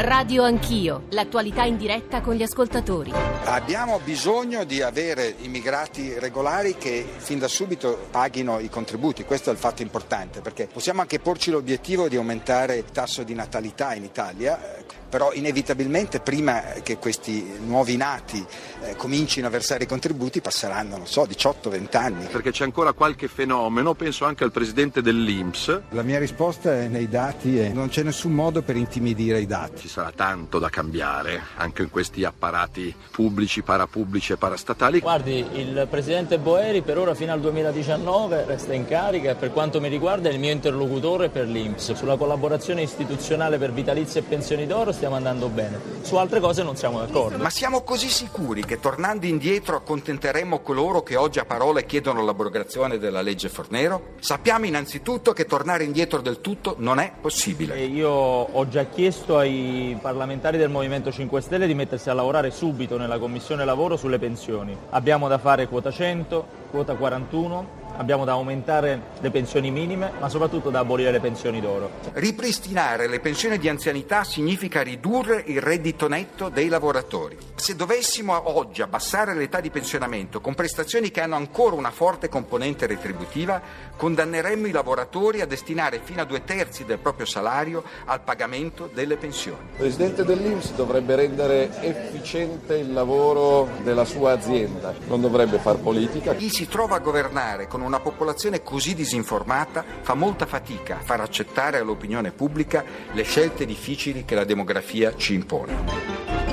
Radio Anch'io, l'attualità in diretta con gli ascoltatori. Abbiamo bisogno di avere immigrati regolari che fin da subito paghino i contributi, questo è il fatto importante perché possiamo anche porci l'obiettivo di aumentare il tasso di natalità in Italia, però inevitabilmente prima che questi nuovi nati eh, comincino a versare i contributi passeranno, non so, 18-20 anni. Perché c'è ancora qualche fenomeno, penso anche al presidente dell'Inps. La mia risposta è nei dati e non c'è nessun modo per intimidire i dati. Ci sarà tanto da cambiare anche in questi apparati pubblici, parapubblici e parastatali. Guardi, il presidente Boeri per ora fino al 2019 resta in carica e per quanto mi riguarda è il mio interlocutore per l'Inps. Sulla collaborazione istituzionale per vitalizi e pensioni d'oro stiamo andando bene, su altre cose non siamo d'accordo. Ma siamo così sicuri che tornando indietro accontenteremo coloro che oggi a parole chiedono l'abrogazione della legge Fornero? Sappiamo innanzitutto che tornare indietro del tutto non è possibile. E io ho già chiesto ai parlamentari del Movimento 5 Stelle di mettersi a lavorare subito nella Commissione Lavoro sulle pensioni. Abbiamo da fare quota 100, quota 41, abbiamo da aumentare le pensioni minime, ma soprattutto da abolire le pensioni d'oro. Ripristinare le pensioni di anzianità significa ridurre il reddito netto dei lavoratori. Se dovessimo oggi abbassare l'età di pensionamento con prestazioni che hanno ancora una forte componente retributiva, condanneremmo i lavoratori a destinare fino a due terzi del proprio salario al pagamento delle pensioni. Il presidente dell'Inps dovrebbe rendere efficiente il lavoro della sua azienda, non dovrebbe far politica. Chi si trova a governare con una popolazione così disinformata fa molta fatica a far accettare all'opinione pubblica le scelte difficili che la demografia ci impone.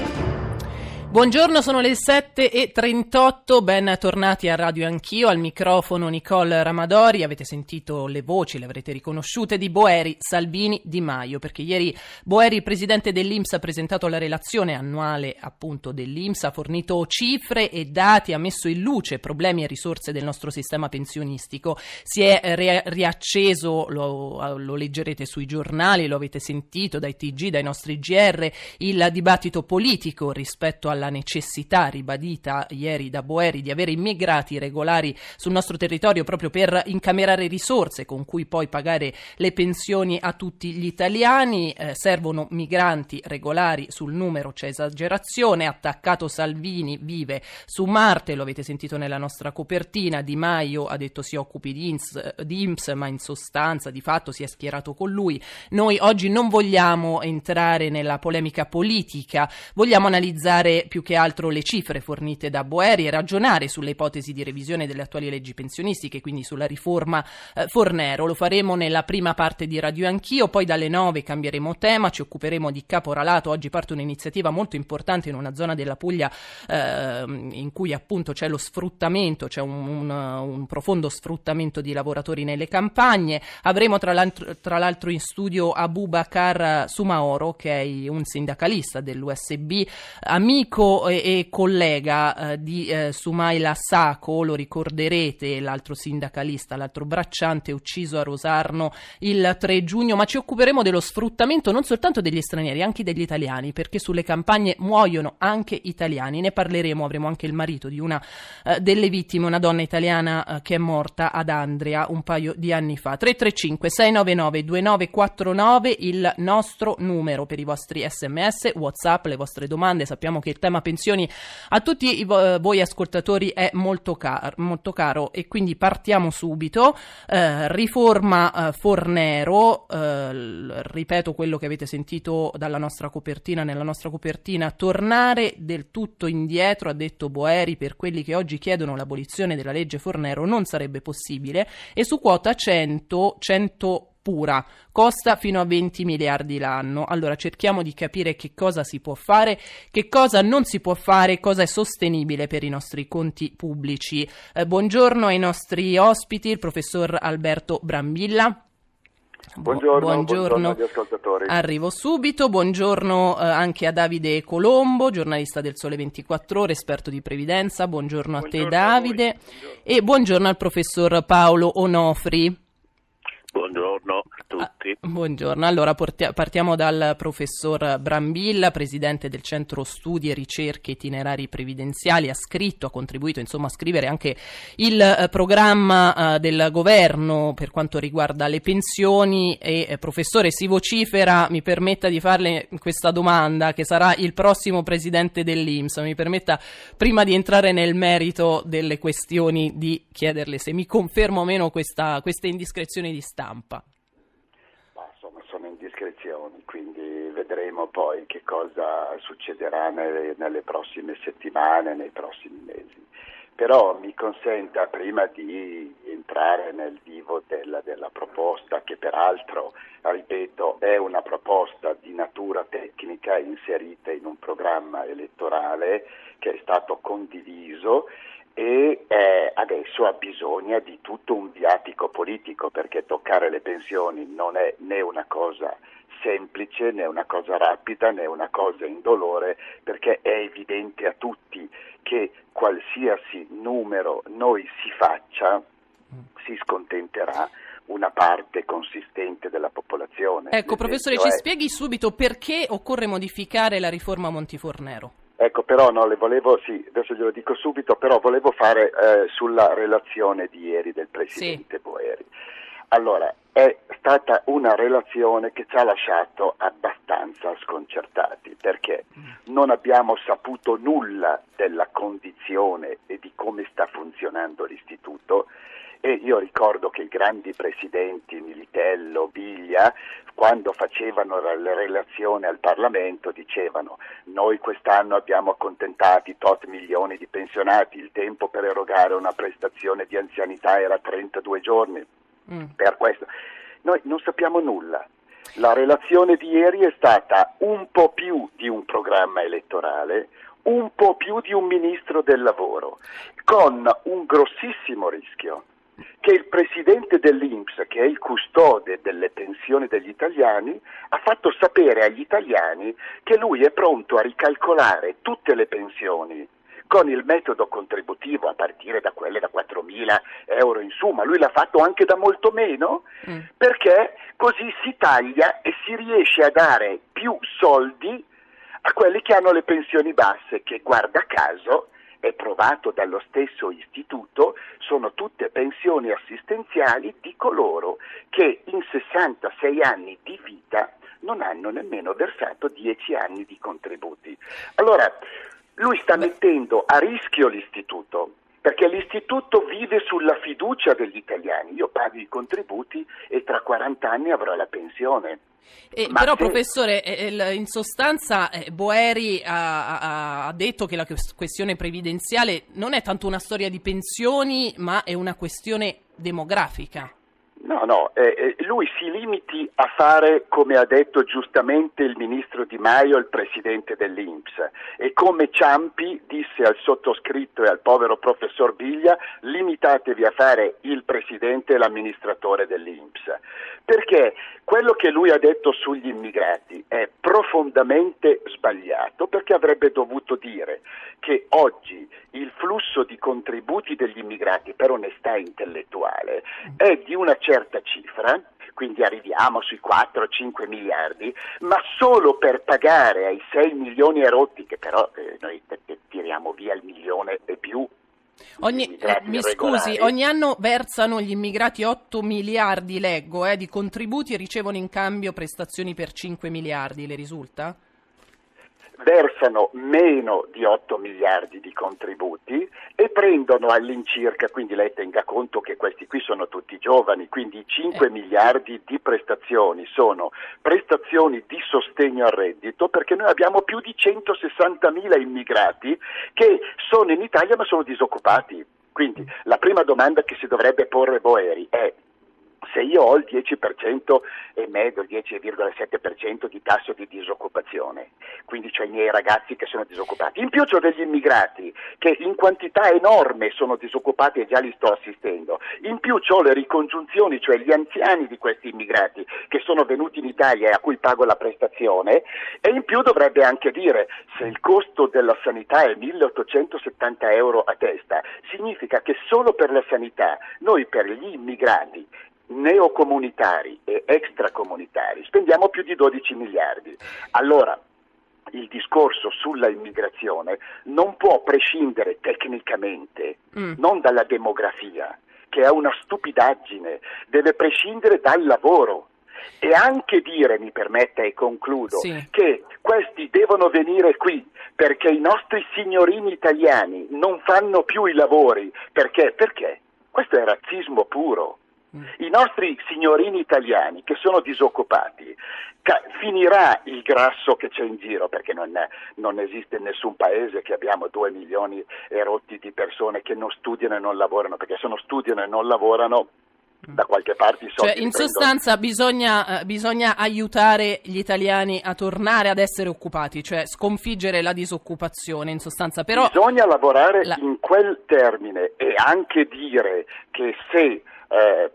Buongiorno, sono le 7.38, ben tornati a Radio Anch'io, al microfono Nicole Ramadori, avete sentito le voci, le avrete riconosciute, di Boeri, Salvini, Di Maio, perché ieri Boeri, presidente dell'Inps, ha presentato la relazione annuale appunto dell'Inps, ha fornito cifre e dati, ha messo in luce problemi e risorse del nostro sistema pensionistico, si è re- riacceso, lo, lo leggerete sui giornali, lo avete sentito dai TG, dai nostri GR, il dibattito politico rispetto alla alla necessità ribadita ieri da Boeri di avere immigrati regolari sul nostro territorio proprio per incamerare risorse con cui poi pagare le pensioni a tutti gli italiani. Eh, servono migranti regolari sul numero, c'è esagerazione. Attaccato Salvini vive su Marte, lo avete sentito nella nostra copertina. Di Maio ha detto si occupi di INPS, di INPS ma in sostanza di fatto si è schierato con lui. Noi oggi non vogliamo entrare nella polemica politica, vogliamo analizzare più che altro le cifre fornite da Boeri e ragionare sulle ipotesi di revisione delle attuali leggi pensionistiche, quindi sulla riforma eh, Fornero. Lo faremo nella prima parte di Radio Anch'io, poi dalle 9 cambieremo tema, ci occuperemo di caporalato. Oggi parte un'iniziativa molto importante in una zona della Puglia eh, in cui appunto c'è lo sfruttamento, c'è un, un, un, profondo sfruttamento di lavoratori nelle campagne. Avremo tra l'altro, tra l'altro in studio Abubakar Sumaoro, che è un sindacalista dell'USB, amico amico e, e collega eh, di eh, Sumaila Sacco, lo ricorderete, l'altro sindacalista, l'altro bracciante ucciso a Rosarno il 3 giugno, ma ci occuperemo dello sfruttamento non soltanto degli stranieri, anche degli italiani, perché sulle campagne muoiono anche italiani. Ne parleremo, avremo anche il marito di una eh, delle vittime, una donna italiana eh, che è morta ad Andria un paio di anni fa. 335 699 2949 il nostro numero per i vostri sms, whatsapp, le vostre domande. Sappiamo che il tema pensioni a tutti vo- voi ascoltatori è molto, car- molto, caro e quindi partiamo subito. Eh, riforma eh, Fornero, eh, ripeto quello che avete sentito dalla nostra copertina, nella nostra copertina, tornare del tutto indietro, ha detto Boeri, per quelli che oggi chiedono l'abolizione della legge Fornero non sarebbe possibile e su quota 100, 100 pura, costa fino a 20 miliardi l'anno. Allora cerchiamo di capire che cosa si può fare, che cosa non si può fare, cosa è sostenibile per i nostri conti pubblici. Eh, buongiorno ai nostri ospiti, il professor Alberto Brambilla. Buongiorno, buongiorno, buongiorno Arrivo subito. Buongiorno eh, anche a Davide Colombo, giornalista del Sole 24 Ore, esperto di previdenza. Buongiorno, buongiorno a te, Davide. A. E buongiorno al professor Paolo Onofri. Buongiorno tutti. buongiorno, allora partiamo dal professor Brambilla, presidente del Centro Studi e Ricerche Itinerari Previdenziali, ha scritto, ha contribuito insomma a scrivere anche il eh, programma eh, del governo per quanto riguarda le pensioni e eh, professore si vocifera, mi permetta di farle questa domanda, che sarà il prossimo presidente dell'Inps, mi permetta prima di entrare nel merito delle questioni di chiederle se mi conferma o meno questa, queste indiscrezioni di stampa. Indiscrezioni, quindi vedremo poi che cosa succederà nelle, nelle prossime settimane, nei prossimi mesi. Però mi consenta prima di entrare nel vivo della, della proposta, che peraltro, ripeto, è una proposta di natura tecnica inserita in un programma elettorale che è stato condiviso e eh, adesso ha bisogno di tutto un viatico politico perché toccare le pensioni non è né una cosa semplice né una cosa rapida né una cosa indolore perché è evidente a tutti che qualsiasi numero noi si faccia si scontenterà una parte consistente della popolazione. Ecco, professore, ci è... spieghi subito perché occorre modificare la riforma Montifornero. Ecco, però no, le volevo, sì, adesso glielo dico subito, però volevo fare eh, sulla relazione di ieri del Presidente sì. Boeri. Allora, è stata una relazione che ci ha lasciato abbastanza sconcertati perché non abbiamo saputo nulla della condizione e di come sta funzionando l'istituto e io ricordo che i grandi presidenti Militello, Biglia, quando facevano la relazione al Parlamento dicevano noi quest'anno abbiamo accontentati tot milioni di pensionati, il tempo per erogare una prestazione di anzianità era 32 giorni. Mm. Per questo noi non sappiamo nulla. La relazione di ieri è stata un po' più di un programma elettorale, un po' più di un ministro del lavoro, con un grossissimo rischio che il presidente dell'Inps, che è il custode delle pensioni degli italiani, ha fatto sapere agli italiani che lui è pronto a ricalcolare tutte le pensioni con il metodo contributivo a partire da quelle da 4.000 euro in su, ma lui l'ha fatto anche da molto meno, mm. perché così si taglia e si riesce a dare più soldi a quelli che hanno le pensioni basse, che guarda caso provato dallo stesso istituto, sono tutte pensioni assistenziali di coloro che in 66 anni di vita non hanno nemmeno versato 10 anni di contributi. Allora, lui sta mettendo a rischio l'istituto perché l'istituto vive sulla fiducia degli italiani. Io pago i contributi e tra 40 anni avrò la pensione. Eh, però, se... professore, eh, in sostanza eh, Boeri ha, ha, detto che la questione previdenziale non è tanto una storia di pensioni, ma è una questione demografica. No, no, eh, eh, lui si limiti a fare come ha detto giustamente il ministro Di Maio, il presidente dell'Inps, e come Ciampi disse al sottoscritto e al povero professor Biglia, limitatevi a fare il presidente e l'amministratore dell'Inps. Perché quello che lui ha detto sugli immigrati è profondamente sbagliato, perché avrebbe dovuto dire che oggi il flusso di contributi degli immigrati per onestà intellettuale è di una certa cifra, quindi arriviamo sui 4-5 miliardi, ma solo per pagare ai 6 milioni erotti, che però eh, noi tiriamo via il milione e più. Ogni, eh, mi scusi, ogni anno versano gli immigrati 8 miliardi, leggo, eh, di contributi e ricevono in cambio prestazioni per 5 miliardi, le risulta? Versano meno di 8 miliardi di contributi e prendono all'incirca, quindi lei tenga conto che questi qui sono tutti giovani, quindi 5 eh. miliardi di prestazioni sono prestazioni di sostegno al reddito perché noi abbiamo più di 160 mila immigrati che sono in Italia ma sono disoccupati. Quindi la prima domanda che si dovrebbe porre Boeri è se io ho il 10% e medio, il 10,7% di tasso di disoccupazione, quindi ho i miei ragazzi che sono disoccupati, in più ho degli immigrati che in quantità enorme sono disoccupati e già li sto assistendo, in più ho le ricongiunzioni, cioè gli anziani di questi immigrati che sono venuti in Italia e a cui pago la prestazione. E in più dovrebbe anche dire se il costo della sanità è 1870 euro a testa, significa che solo per la sanità noi per gli immigrati neocomunitari e extracomunitari spendiamo più di 12 miliardi. Allora, il discorso sulla immigrazione non può prescindere tecnicamente, mm. non dalla demografia, che è una stupidaggine, deve prescindere dal lavoro e anche dire, mi permetta e concludo, sì. che questi devono venire qui perché i nostri signorini italiani non fanno più i lavori. Perché? Perché? Questo è razzismo puro. I nostri signorini italiani che sono disoccupati, ca- finirà il grasso che c'è in giro, perché non, è, non esiste nessun paese che abbiamo due milioni e rotti di persone che non studiano e non lavorano, perché se non studiano e non lavorano da qualche parte i soldi cioè, in sostanza bisogna, uh, bisogna, aiutare gli italiani a tornare ad essere occupati, cioè sconfiggere la disoccupazione in sostanza. Però bisogna lavorare la... in quel termine e anche dire che se eh,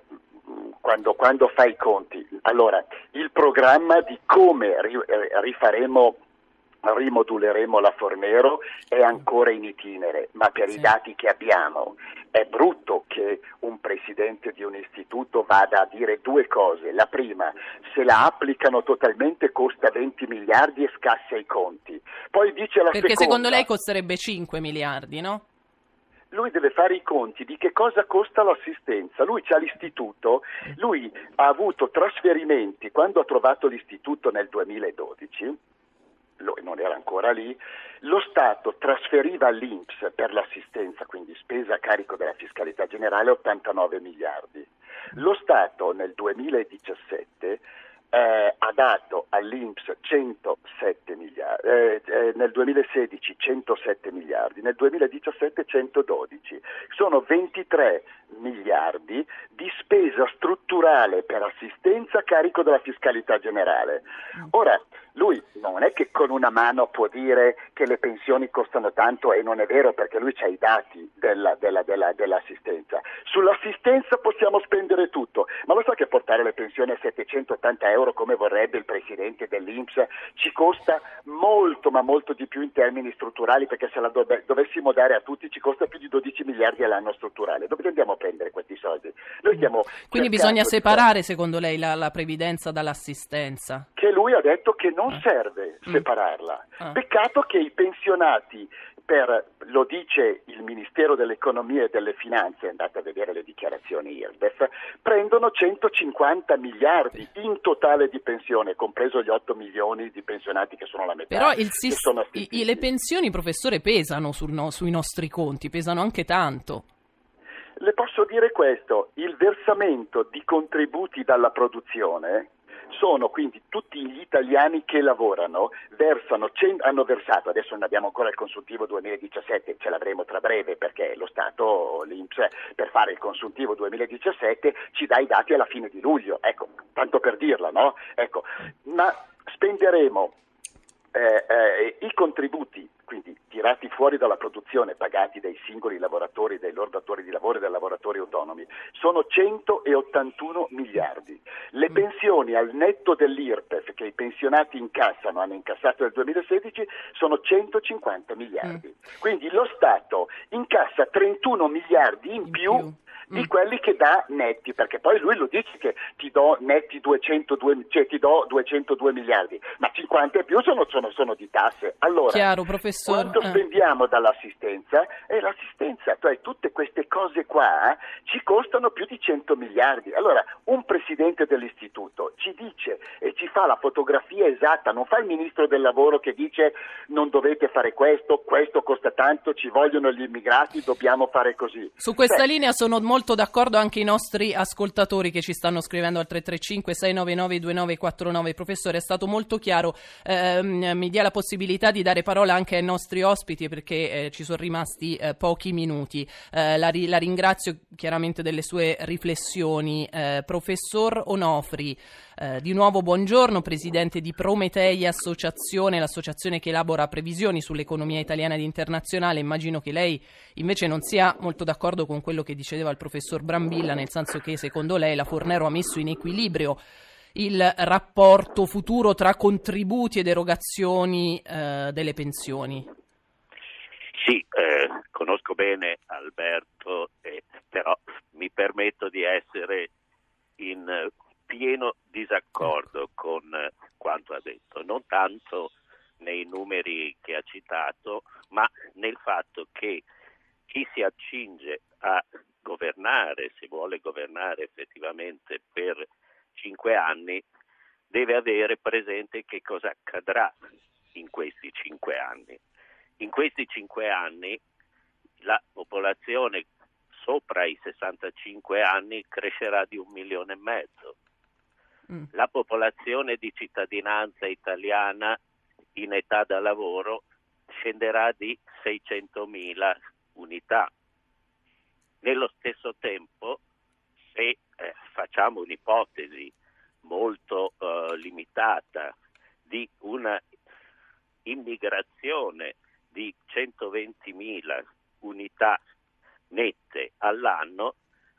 quando, quando fai i conti, allora il programma di come eh, rifaremo rimoduleremo la Fornero è ancora in itinere, ma per sì. i dati che abbiamo è brutto che un presidente di un istituto vada a dire due cose. La prima, se la applicano totalmente costa 20 miliardi e scassa i conti. Poi dice la Perché seconda, secondo lei costerebbe 5 miliardi, no? Lui deve fare i conti di che cosa costa l'assistenza. Lui c'ha l'istituto, lui ha avuto trasferimenti quando ha trovato l'istituto nel 2012 lui non era ancora lì, lo Stato trasferiva all'Inps per l'assistenza, quindi spesa a carico della fiscalità generale, 89 miliardi. Lo Stato nel 2017 eh, ha dato all'Inps 107 miliardi, eh, eh, nel 2016 107 miliardi, nel 2017 112. Sono 23 miliardi di spesa strutturale per assistenza a carico della fiscalità generale. Ora, lui non è che con una mano può dire che le pensioni costano tanto e non è vero perché lui ha i dati della, della, della, dell'assistenza. Sull'assistenza possiamo spendere tutto, ma lo sa che portare le pensioni a 780 euro come vorrebbe il presidente dell'Inps ci costa molto ma molto di più in termini strutturali perché se la dove, dovessimo dare a tutti ci costa più di 12 miliardi all'anno strutturale. Dove andiamo a prendere questi soldi? Quindi bisogna separare secondo lei la, la previdenza dall'assistenza? Che lui ha detto che non ah. serve mm. separarla. Ah. Peccato che i pensionati, per, lo dice il Ministero dell'Economia e delle Finanze, andate a vedere le dichiarazioni IRDEF, prendono 150 miliardi in totale di pensione, compreso gli 8 milioni di pensionati che sono la metà. Però il sis- i, le pensioni, professore, pesano sul no, sui nostri conti, pesano anche tanto. Le posso dire questo, il versamento di contributi dalla produzione sono quindi tutti gli italiani che lavorano, versano, hanno versato, adesso non abbiamo ancora il consuntivo 2017, ce l'avremo tra breve perché lo Stato, l'Inps, per fare il consuntivo 2017 ci dà i dati alla fine di luglio, ecco, tanto per dirla, no? Ecco, ma spenderemo eh, eh, i contributi quindi tirati fuori dalla produzione, pagati dai singoli lavoratori, dai loro datori di lavoro e dai lavoratori autonomi, sono 181 miliardi. Le mm. pensioni al netto dell'IRPEF che i pensionati incassano, hanno incassato nel 2016, sono 150 miliardi. Mm. Quindi lo Stato incassa 31 miliardi in più di mm. quelli che dà netti, perché poi lui lo dice che ti do netti 202, cioè ti do 202 miliardi, ma 50 e più sono, sono, sono di tasse. Allora, Chiaro, quanto eh. spendiamo dall'assistenza? E l'assistenza, cioè tutte queste cose qua ci costano più di 100 miliardi. Allora, un presidente dell'istituto ci dice e ci fa la fotografia esatta, non fa il ministro del lavoro che dice non dovete fare questo, questo costa tanto, ci vogliono gli immigrati, dobbiamo fare così. Su questa cioè, linea sono molto molto d'accordo anche i nostri ascoltatori che ci stanno scrivendo al 335 699 2949. Professore, è stato molto chiaro. Eh, mi dia la possibilità di dare parola anche ai nostri ospiti perché eh, ci sono rimasti eh, pochi minuti. Eh, la, la, ringrazio chiaramente delle sue riflessioni. Eh, professor Onofri, eh, di nuovo buongiorno, presidente di Prometei Associazione, l'associazione che elabora previsioni sull'economia italiana ed internazionale. Immagino che lei invece non sia molto d'accordo con quello che diceva il professor Brambilla, nel senso che secondo lei la Fornero ha messo in equilibrio il rapporto futuro tra contributi ed erogazioni eh, delle pensioni. Sì, eh, conosco bene Alberto, eh, però mi permetto di essere in pieno disaccordo con quanto ha detto, non tanto nei numeri che ha citato, ma nel fatto che chi si accinge a governare, se vuole governare effettivamente per cinque anni, deve avere presente che cosa accadrà in questi cinque anni. In questi cinque anni la popolazione sopra i 65 anni crescerà di un milione e mezzo. Mm. La popolazione di cittadinanza italiana in età da lavoro scenderà di 600.000 unità. Nello stesso tempo, se eh, facciamo un'ipotesi molto eh, limitata di una immigrazione di 120.000 unità nette all'anno,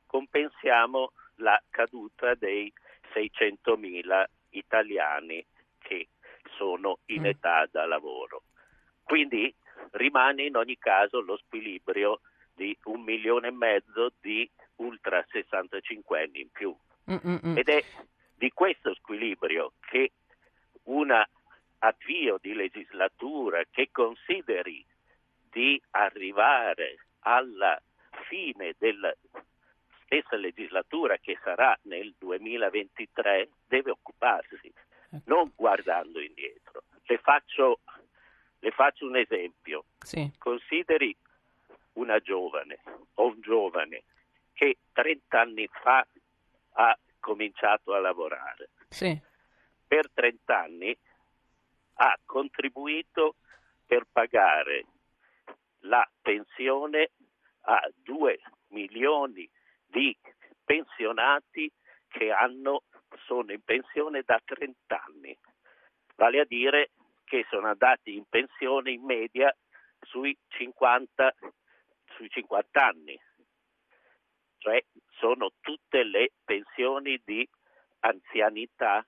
compensiamo la caduta dei 600.000 italiani che sono in mm. età da lavoro. Quindi rimane in ogni caso lo squilibrio di un milione e mezzo di ultra 65 anni in più. Mm-mm. Ed è di questo squilibrio che un avvio di legislatura che consideri di arrivare alla fine della stessa legislatura che sarà nel 2023 deve occuparsi, ecco. non guardando indietro. Le faccio, le faccio un esempio. Sì. Consideri una giovane o un giovane che 30 anni fa ha cominciato a lavorare. Sì. Per 30 anni ha contribuito per pagare la pensione a 2 milioni di pensionati che hanno, sono in pensione da 30 anni, vale a dire che sono andati in pensione in media sui 50, sui 50 anni, cioè sono tutte le pensioni di anzianità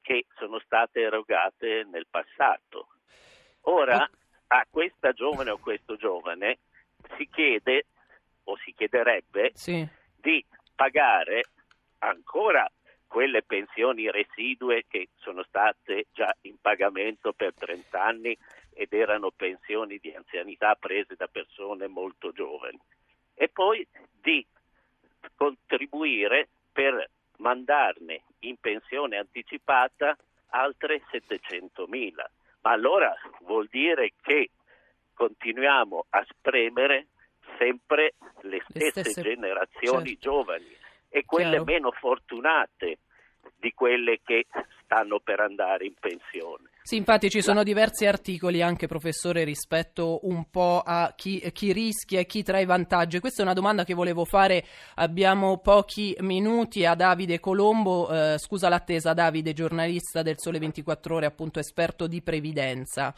che sono state erogate nel passato. Ora a questa giovane o questo giovane si chiede o si chiederebbe sì. Di pagare ancora quelle pensioni residue che sono state già in pagamento per 30 anni ed erano pensioni di anzianità prese da persone molto giovani. E poi di contribuire per mandarne in pensione anticipata altre 700.000. Ma allora vuol dire che continuiamo a spremere sempre le stesse, le stesse generazioni certo. giovani e quelle Chiaro. meno fortunate di quelle che stanno per andare in pensione. Sì, infatti ci sono diversi articoli anche, professore, rispetto un po' a chi, chi, rischia e chi trae vantaggio. Questa è una domanda che volevo fare, abbiamo pochi minuti a Davide Colombo, eh, scusa l'attesa Davide, giornalista del Sole 24 Ore, appunto esperto di previdenza.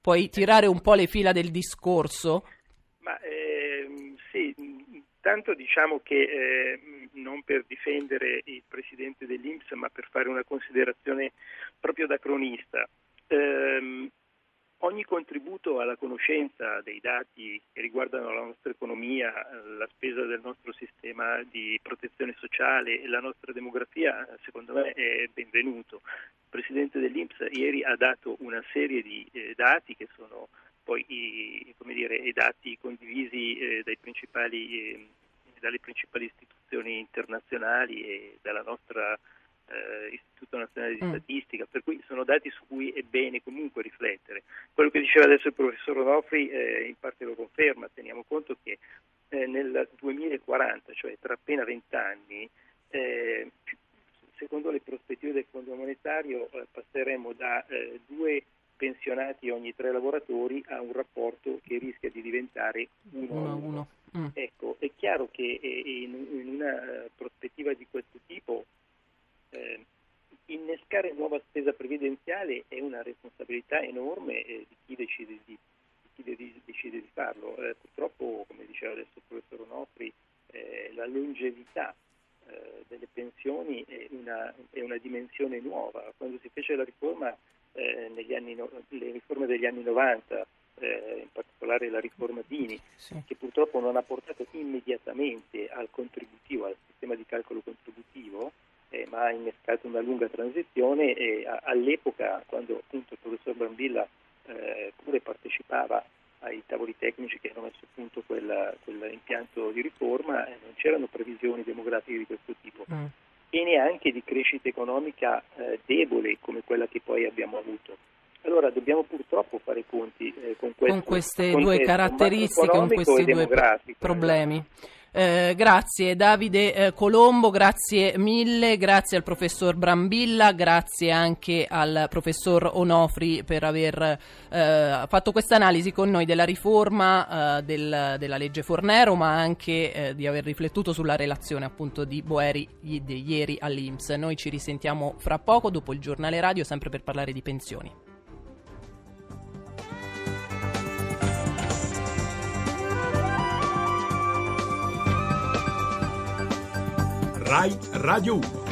Puoi tirare un po' le fila del discorso? Ma ehm, sì, intanto diciamo che eh, non per difendere il presidente dell'Inps, ma per fare una considerazione proprio da cronista. Eh, ogni contributo alla conoscenza dei dati che riguardano la nostra economia, la spesa del nostro sistema di protezione sociale e la nostra demografia, secondo me è benvenuto. Il presidente dell'Inps ieri ha dato una serie di eh, dati che sono poi i, dire, i dati condivisi eh, dai principali eh, dalle principali istituzioni internazionali e dalla nostra eh, Istituto Nazionale di mm. Statistica, per cui sono dati su cui è bene comunque riflettere. Quello che diceva adesso il professor Onofri eh, in parte lo conferma, teniamo conto che eh, nel 2040, cioè tra appena 20 anni, eh, secondo le prospettive del Fondo Monetario passeremo da due pensionati ogni tre lavoratori a un rapporto che rischia di diventare uno a uno. Mm. Ecco, è chiaro che eh, in, una eh, prospettiva di questo tipo eh, innescare nuova spesa previdenziale è una responsabilità enorme eh, di chi decide di, di, chi decide di farlo. Eh, purtroppo, come diceva adesso il professor Onofri, eh, la longevità delle pensioni è una, è una, dimensione nuova. Quando si fece la riforma, negli anni, le riforme degli anni 90 eh, in particolare la riforma Dini, Sì. che purtroppo non ha portato immediatamente al contributivo, al sistema di calcolo contributivo, eh, ma ha innescato una lunga transizione e a- all'epoca, quando appunto il professor Brambilla eh, pure partecipava ai tavoli tecnici che hanno messo a punto quell'impianto di riforma, eh, non c'erano previsioni demografiche di questo tipo Mm. E neanche di crescita economica eh, debole come quella che poi abbiamo avuto. Allora dobbiamo purtroppo fare i conti eh, con, questo con queste contesto due caratteristiche, con questi due problemi. Eh, grazie Davide eh, Colombo, grazie mille, grazie al professor Brambilla, grazie anche al professor Onofri per aver eh, fatto questa analisi con noi della riforma eh, del- della legge Fornero, ma anche eh, di aver riflettuto sulla relazione appunto di Boeri di ieri all'Inps. Noi ci risentiamo fra poco dopo il giornale radio, sempre per parlare di pensioni. Rai Radio 1.